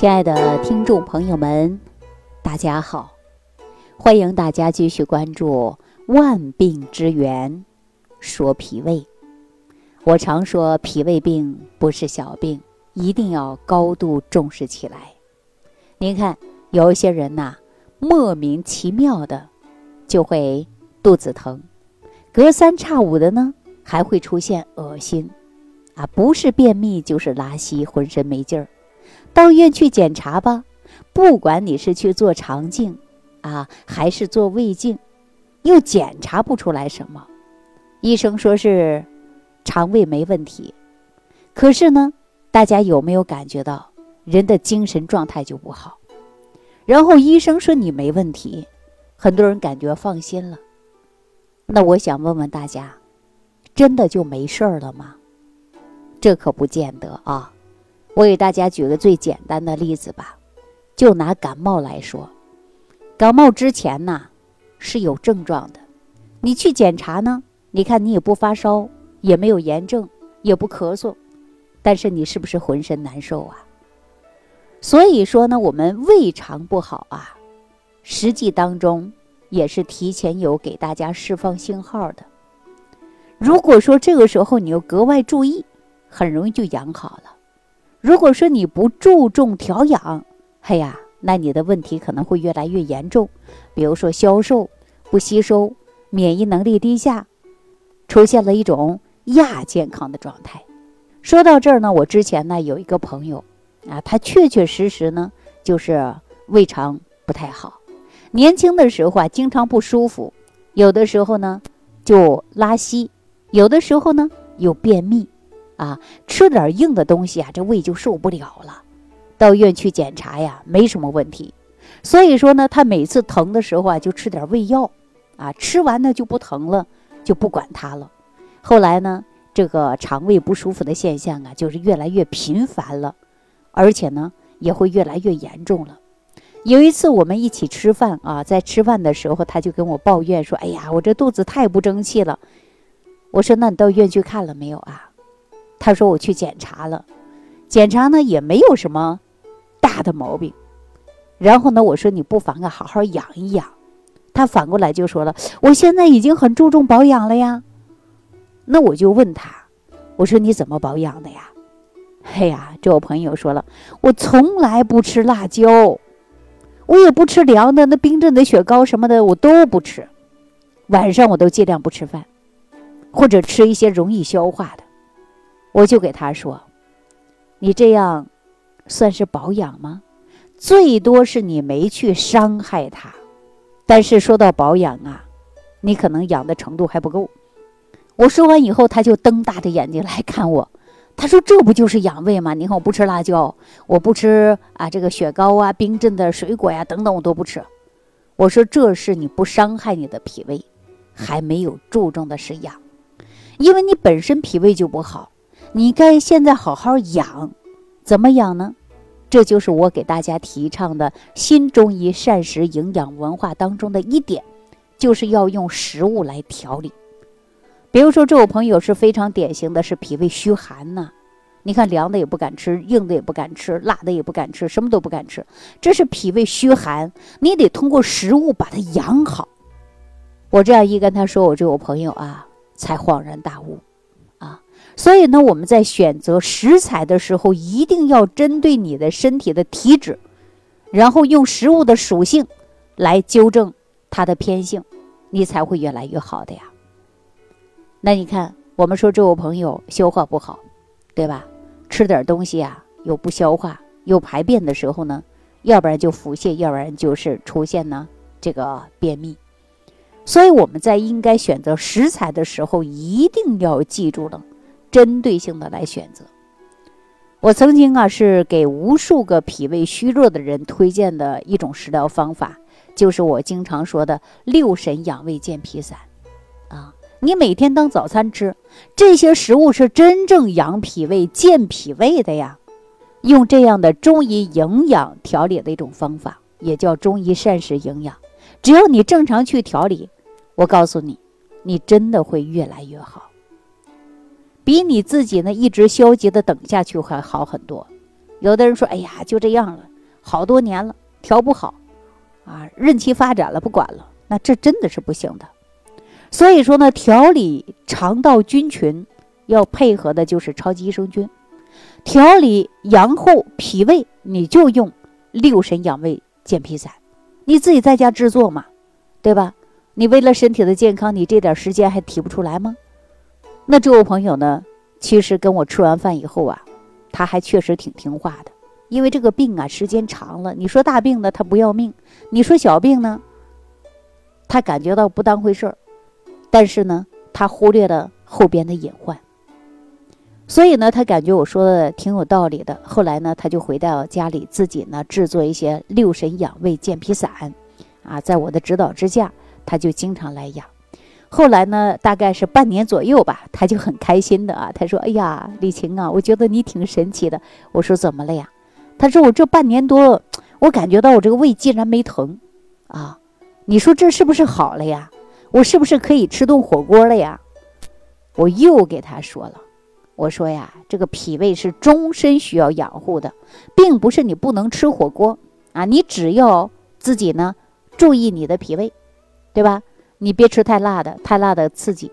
亲爱的听众朋友们，大家好！欢迎大家继续关注《万病之源说脾胃》。我常说，脾胃病不是小病，一定要高度重视起来。您看，有一些人呐，莫名其妙的就会肚子疼，隔三差五的呢，还会出现恶心，啊，不是便秘就是拉稀，浑身没劲儿。到医院去检查吧，不管你是去做肠镜，啊，还是做胃镜，又检查不出来什么。医生说是肠胃没问题，可是呢，大家有没有感觉到人的精神状态就不好？然后医生说你没问题，很多人感觉放心了。那我想问问大家，真的就没事儿了吗？这可不见得啊。我给大家举个最简单的例子吧，就拿感冒来说，感冒之前呢是有症状的，你去检查呢，你看你也不发烧，也没有炎症，也不咳嗽，但是你是不是浑身难受啊？所以说呢，我们胃肠不好啊，实际当中也是提前有给大家释放信号的。如果说这个时候你又格外注意，很容易就养好了。如果说你不注重调养，哎呀，那你的问题可能会越来越严重，比如说消瘦、不吸收、免疫能力低下，出现了一种亚健康的状态。说到这儿呢，我之前呢有一个朋友啊，他确确实实呢就是胃肠不太好，年轻的时候啊经常不舒服，有的时候呢就拉稀，有的时候呢又便秘。啊，吃点硬的东西啊，这胃就受不了了。到医院去检查呀，没什么问题。所以说呢，他每次疼的时候啊，就吃点胃药，啊，吃完呢就不疼了，就不管它了。后来呢，这个肠胃不舒服的现象啊，就是越来越频繁了，而且呢，也会越来越严重了。有一次我们一起吃饭啊，在吃饭的时候，他就跟我抱怨说：“哎呀，我这肚子太不争气了。”我说：“那你到医院去看了没有啊？”他说：“我去检查了，检查呢也没有什么大的毛病。然后呢，我说你不妨啊好好养一养。他反过来就说了：我现在已经很注重保养了呀。那我就问他：我说你怎么保养的呀？哎呀，这我朋友说了：我从来不吃辣椒，我也不吃凉的那冰镇的雪糕什么的，我都不吃。晚上我都尽量不吃饭，或者吃一些容易消化的。”我就给他说：“你这样算是保养吗？最多是你没去伤害他，但是说到保养啊，你可能养的程度还不够。”我说完以后，他就瞪大着眼睛来看我，他说：“这不就是养胃吗？你看我不吃辣椒，我不吃啊这个雪糕啊、冰镇的水果呀等等，我都不吃。”我说：“这是你不伤害你的脾胃，还没有注重的是养，因为你本身脾胃就不好。”你该现在好好养，怎么养呢？这就是我给大家提倡的新中医膳食营养文化当中的一点，就是要用食物来调理。比如说，这位朋友是非常典型的是脾胃虚寒呐，你看凉的也不敢吃，硬的也不敢吃，辣的也不敢吃，什么都不敢吃，这是脾胃虚寒。你得通过食物把它养好。我这样一跟他说，我这位朋友啊，才恍然大悟。所以呢，我们在选择食材的时候，一定要针对你的身体的体质，然后用食物的属性来纠正它的偏性，你才会越来越好的呀。那你看，我们说这位朋友消化不好，对吧？吃点东西啊，又不消化，又排便的时候呢，要不然就腹泻，要不然就是出现呢这个便秘。所以我们在应该选择食材的时候，一定要记住了。针对性的来选择。我曾经啊是给无数个脾胃虚弱的人推荐的一种食疗方法，就是我经常说的六神养胃健脾散。啊，你每天当早餐吃这些食物是真正养脾胃、健脾胃的呀。用这样的中医营养调理的一种方法，也叫中医膳食营养。只要你正常去调理，我告诉你，你真的会越来越好。比你自己呢一直消极的等下去还好很多，有的人说：“哎呀，就这样了，好多年了，调不好，啊，任其发展了，不管了。”那这真的是不行的。所以说呢，调理肠道菌群要配合的就是超级益生菌。调理阳后脾胃，你就用六神养胃健脾散，你自己在家制作嘛，对吧？你为了身体的健康，你这点时间还提不出来吗？那这位朋友呢，其实跟我吃完饭以后啊，他还确实挺听话的，因为这个病啊，时间长了，你说大病呢，他不要命；你说小病呢，他感觉到不当回事儿，但是呢，他忽略了后边的隐患。所以呢，他感觉我说的挺有道理的。后来呢，他就回到家里自己呢制作一些六神养胃健脾散，啊，在我的指导之下，他就经常来养。后来呢，大概是半年左右吧，他就很开心的啊，他说：“哎呀，李晴啊，我觉得你挺神奇的。”我说：“怎么了呀？”他说：“我这半年多，我感觉到我这个胃竟然没疼，啊，你说这是不是好了呀？我是不是可以吃顿火锅了呀？”我又给他说了。我说呀，这个脾胃是终身需要养护的，并不是你不能吃火锅啊，你只要自己呢注意你的脾胃，对吧？你别吃太辣的，太辣的刺激。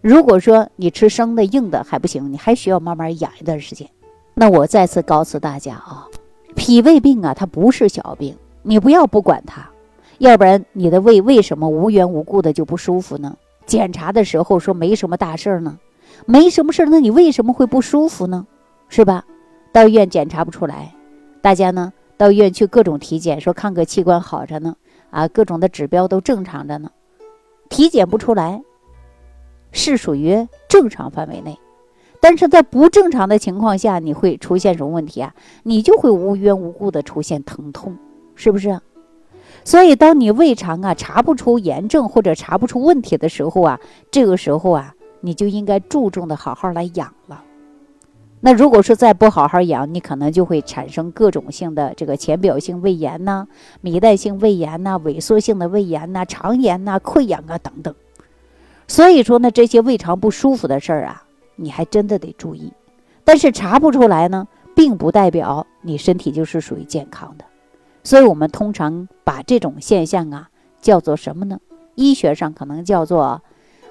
如果说你吃生的硬的还不行，你还需要慢慢养一段时间。那我再次告诉大家啊，脾胃病啊，它不是小病，你不要不管它，要不然你的胃为什么无缘无故的就不舒服呢？检查的时候说没什么大事儿呢。没什么事儿，那你为什么会不舒服呢？是吧？到医院检查不出来，大家呢到医院去各种体检，说看个器官好着呢，啊，各种的指标都正常着呢，体检不出来，是属于正常范围内，但是在不正常的情况下，你会出现什么问题啊？你就会无缘无故的出现疼痛，是不是？所以，当你胃肠啊查不出炎症或者查不出问题的时候啊，这个时候啊。你就应该注重的好好来养了。那如果说再不好好养，你可能就会产生各种性的这个浅表性胃炎呐、糜烂性胃炎呐、萎缩性的胃炎呐、肠炎呐、溃疡啊等等。所以说呢，这些胃肠不舒服的事儿啊，你还真的得注意。但是查不出来呢，并不代表你身体就是属于健康的。所以我们通常把这种现象啊叫做什么呢？医学上可能叫做。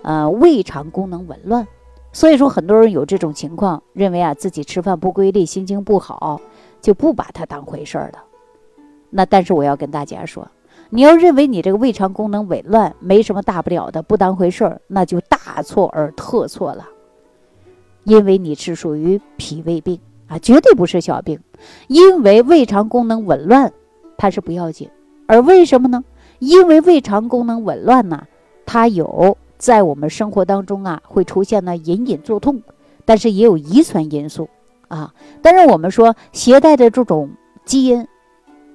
呃，胃肠功能紊乱，所以说很多人有这种情况，认为啊自己吃饭不规律，心情不好，就不把它当回事儿了。那但是我要跟大家说，你要认为你这个胃肠功能紊乱没什么大不了的，不当回事儿，那就大错而特错了。因为你是属于脾胃病啊，绝对不是小病。因为胃肠功能紊乱，它是不要紧，而为什么呢？因为胃肠功能紊乱呢，它有。在我们生活当中啊，会出现呢隐隐作痛，但是也有遗传因素啊。但是我们说携带的这种基因，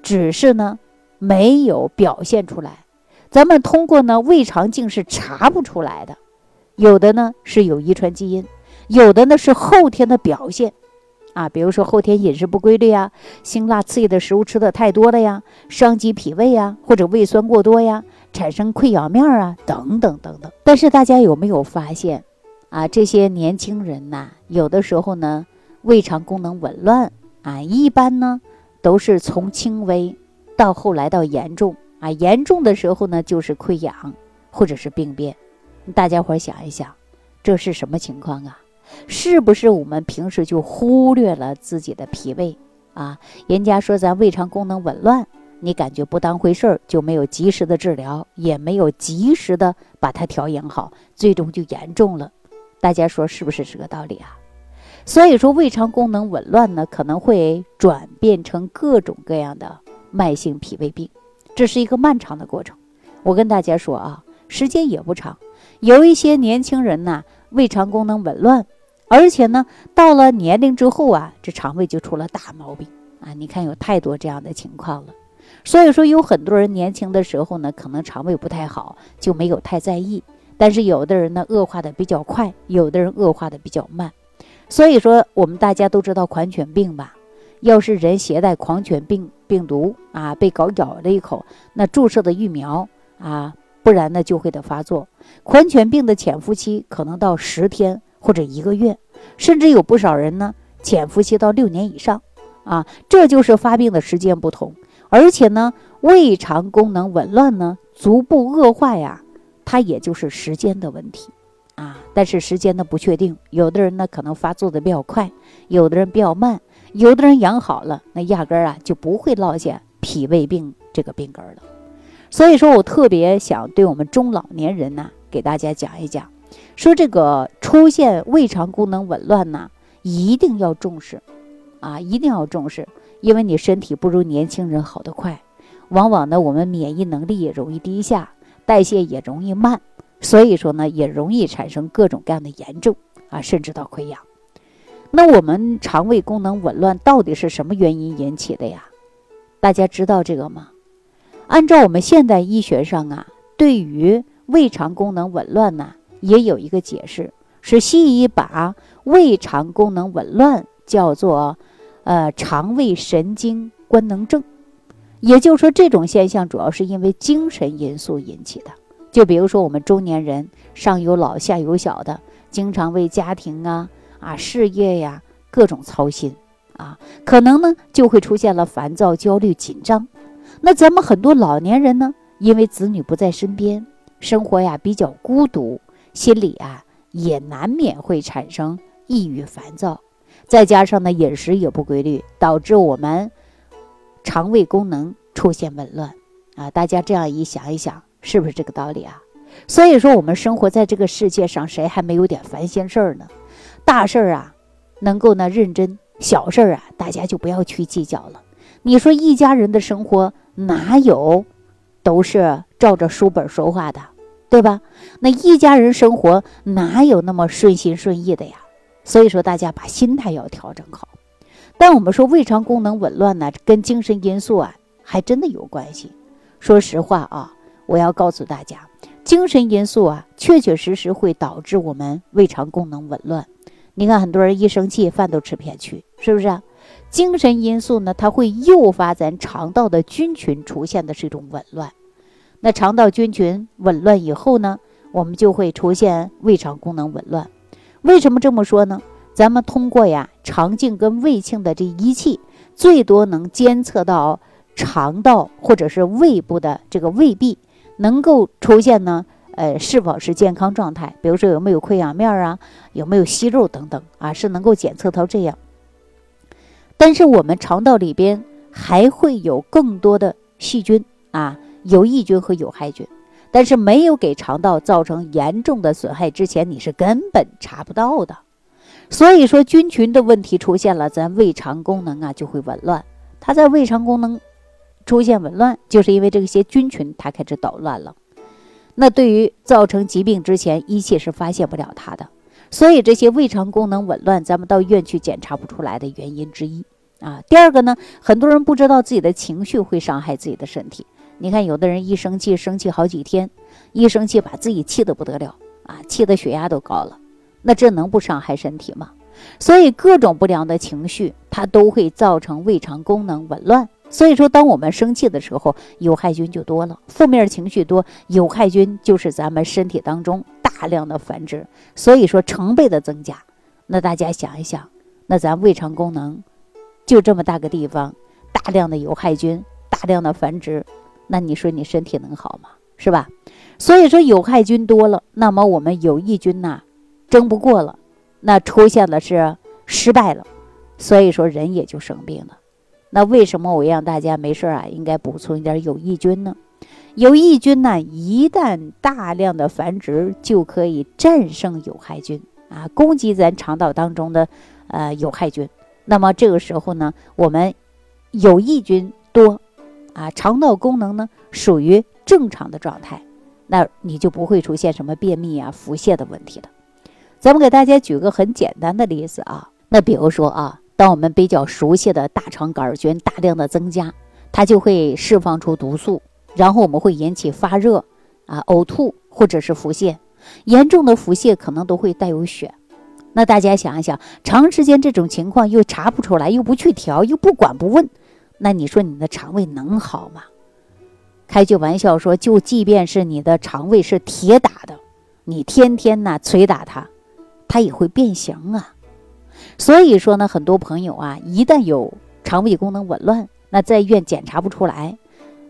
只是呢没有表现出来。咱们通过呢胃肠镜是查不出来的，有的呢是有遗传基因，有的呢是后天的表现。啊，比如说后天饮食不规律呀，辛辣刺激的食物吃的太多了呀，伤及脾胃呀，或者胃酸过多呀，产生溃疡面啊，等等等等。但是大家有没有发现，啊，这些年轻人呐，有的时候呢，胃肠功能紊乱啊，一般呢都是从轻微到后来到严重啊，严重的时候呢就是溃疡或者是病变。大家伙想一想，这是什么情况啊？是不是我们平时就忽略了自己的脾胃啊？人家说咱胃肠功能紊乱，你感觉不当回事儿，就没有及时的治疗，也没有及时的把它调养好，最终就严重了。大家说是不是这个道理啊？所以说胃肠功能紊乱呢，可能会转变成各种各样的慢性脾胃病，这是一个漫长的过程。我跟大家说啊，时间也不长，有一些年轻人呢，胃肠功能紊乱。而且呢，到了年龄之后啊，这肠胃就出了大毛病啊！你看有太多这样的情况了。所以说，有很多人年轻的时候呢，可能肠胃不太好，就没有太在意。但是有的人呢，恶化的比较快，有的人恶化的比较慢。所以说，我们大家都知道狂犬病吧？要是人携带狂犬病病毒啊，被狗咬了一口，那注射的疫苗啊，不然呢就会的发作。狂犬病的潜伏期可能到十天。或者一个月，甚至有不少人呢，潜伏期到六年以上，啊，这就是发病的时间不同，而且呢，胃肠功能紊乱呢，逐步恶化呀，它也就是时间的问题啊。但是时间的不确定，有的人呢可能发作的比较快，有的人比较慢，有的人养好了，那压根儿啊就不会落下脾胃病这个病根儿了。所以说我特别想对我们中老年人呢，给大家讲一讲，说这个出现胃肠功能紊乱呢，一定要重视。啊，一定要重视，因为你身体不如年轻人好得快，往往呢，我们免疫能力也容易低下，代谢也容易慢，所以说呢，也容易产生各种各样的炎症啊，甚至到溃疡。那我们肠胃功能紊乱到底是什么原因引起的呀？大家知道这个吗？按照我们现代医学上啊，对于胃肠功能紊乱呢，也有一个解释，是西医把胃肠功能紊乱叫做。呃，肠胃神经官能症，也就是说，这种现象主要是因为精神因素引起的。就比如说，我们中年人上有老下有小的，经常为家庭啊啊事业呀各种操心啊，可能呢就会出现了烦躁、焦虑、紧张。那咱们很多老年人呢，因为子女不在身边，生活呀比较孤独，心里啊也难免会产生抑郁、烦躁。再加上呢，饮食也不规律，导致我们肠胃功能出现紊乱啊！大家这样一想一想，是不是这个道理啊？所以说，我们生活在这个世界上，谁还没有点烦心事儿呢？大事儿啊，能够呢认真；小事儿啊，大家就不要去计较了。你说一家人的生活哪有都是照着书本说话的，对吧？那一家人生活哪有那么顺心顺意的呀？所以说，大家把心态要调整好。但我们说胃肠功能紊乱呢，跟精神因素啊，还真的有关系。说实话啊，我要告诉大家，精神因素啊，确确实实会导致我们胃肠功能紊乱。你看，很多人一生气，饭都吃不下去，是不是？精神因素呢，它会诱发咱肠道的菌群出现的是一种紊乱。那肠道菌群紊乱以后呢，我们就会出现胃肠功能紊乱。为什么这么说呢？咱们通过呀肠镜跟胃镜的这仪器，最多能监测到肠道或者是胃部的这个胃壁能够出现呢，呃，是否是健康状态？比如说有没有溃疡面啊，有没有息肉等等啊，是能够检测到这样。但是我们肠道里边还会有更多的细菌啊，有益菌和有害菌。但是没有给肠道造成严重的损害之前，你是根本查不到的。所以说，菌群的问题出现了，咱胃肠功能啊就会紊乱。它在胃肠功能出现紊乱，就是因为这些菌群它开始捣乱了。那对于造成疾病之前，仪器是发现不了它的。所以这些胃肠功能紊乱，咱们到医院去检查不出来的原因之一啊。第二个呢，很多人不知道自己的情绪会伤害自己的身体。你看，有的人一生气，生气好几天，一生气把自己气得不得了啊，气得血压都高了，那这能不伤害身体吗？所以各种不良的情绪，它都会造成胃肠功能紊乱。所以说，当我们生气的时候，有害菌就多了，负面情绪多，有害菌就是咱们身体当中大量的繁殖，所以说成倍的增加。那大家想一想，那咱胃肠功能就这么大个地方，大量的有害菌，大量的繁殖。那你说你身体能好吗？是吧？所以说有害菌多了，那么我们有益菌呐，争不过了，那出现了是失败了，所以说人也就生病了。那为什么我让大家没事啊，应该补充一点有益菌呢？有益菌呢，一旦大量的繁殖，就可以战胜有害菌啊，攻击咱肠道当中的呃有害菌。那么这个时候呢，我们有益菌多。啊，肠道功能呢属于正常的状态，那你就不会出现什么便秘啊、腹泻的问题了。咱们给大家举个很简单的例子啊，那比如说啊，当我们比较熟悉的大肠杆菌大量的增加，它就会释放出毒素，然后我们会引起发热啊、呕吐或者是腹泻，严重的腹泻可能都会带有血。那大家想一想，长时间这种情况又查不出来，又不去调，又不管不问。那你说你的肠胃能好吗？开句玩笑说，就即便是你的肠胃是铁打的，你天天呢捶打它，它也会变形啊。所以说呢，很多朋友啊，一旦有肠胃功能紊乱，那在医院检查不出来，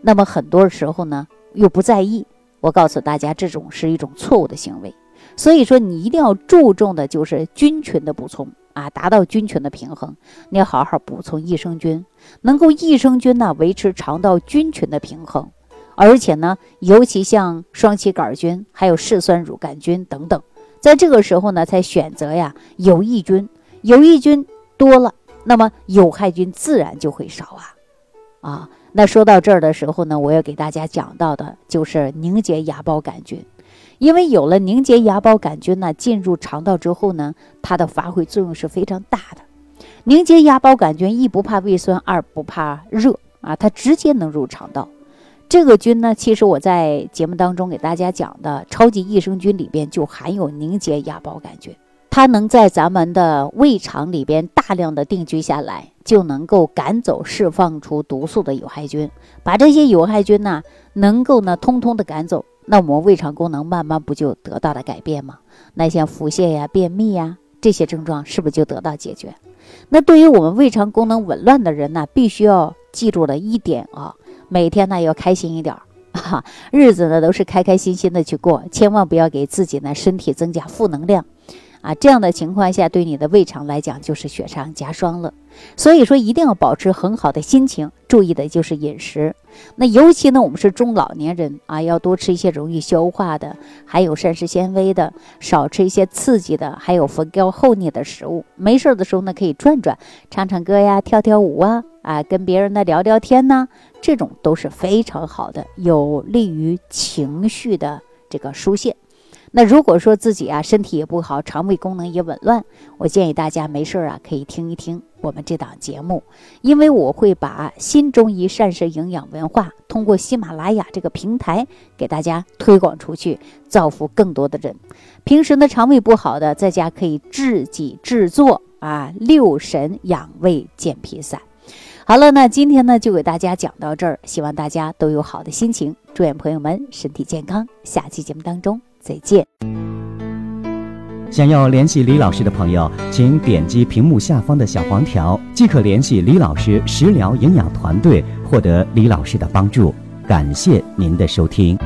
那么很多时候呢又不在意。我告诉大家，这种是一种错误的行为。所以说，你一定要注重的就是菌群的补充啊，达到菌群的平衡。你要好好补充益生菌，能够益生菌呢维持肠道菌群的平衡。而且呢，尤其像双歧杆菌、还有嗜酸乳杆菌等等，在这个时候呢，才选择呀有益菌。有益菌多了，那么有害菌自然就会少啊。啊，那说到这儿的时候呢，我要给大家讲到的就是凝结芽孢杆菌。因为有了凝结芽孢杆菌呢，进入肠道之后呢，它的发挥作用是非常大的。凝结芽孢杆菌一不怕胃酸，二不怕热啊，它直接能入肠道。这个菌呢，其实我在节目当中给大家讲的超级益生菌里边就含有凝结芽孢杆菌，它能在咱们的胃肠里边大量的定居下来，就能够赶走释放出毒素的有害菌，把这些有害菌呢，能够呢通通的赶走。那我们胃肠功能慢慢不就得到了改变吗？那像腹泻呀、便秘呀这些症状是不是就得到解决？那对于我们胃肠功能紊乱的人呢，必须要记住了一点啊，每天呢要开心一点儿 啊，日子呢都是开开心心的去过，千万不要给自己呢身体增加负能量。啊，这样的情况下，对你的胃肠来讲就是雪上加霜了。所以说，一定要保持很好的心情，注意的就是饮食。那尤其呢，我们是中老年人啊，要多吃一些容易消化的，还有膳食纤维的，少吃一些刺激的，还有肥膏厚腻的食物。没事的时候呢，可以转转，唱唱歌呀，跳跳舞啊，啊，跟别人呢聊聊天呢，这种都是非常好的，有利于情绪的这个疏泄。那如果说自己啊身体也不好，肠胃功能也紊乱，我建议大家没事儿啊可以听一听我们这档节目，因为我会把新中医膳食营养文化通过喜马拉雅这个平台给大家推广出去，造福更多的人。平时呢肠胃不好的，在家可以自己制作啊六神养胃健脾散。好了，那今天呢就给大家讲到这儿，希望大家都有好的心情，祝愿朋友们身体健康。下期节目当中。再见。想要联系李老师的朋友，请点击屏幕下方的小黄条，即可联系李老师食疗营养团队，获得李老师的帮助。感谢您的收听。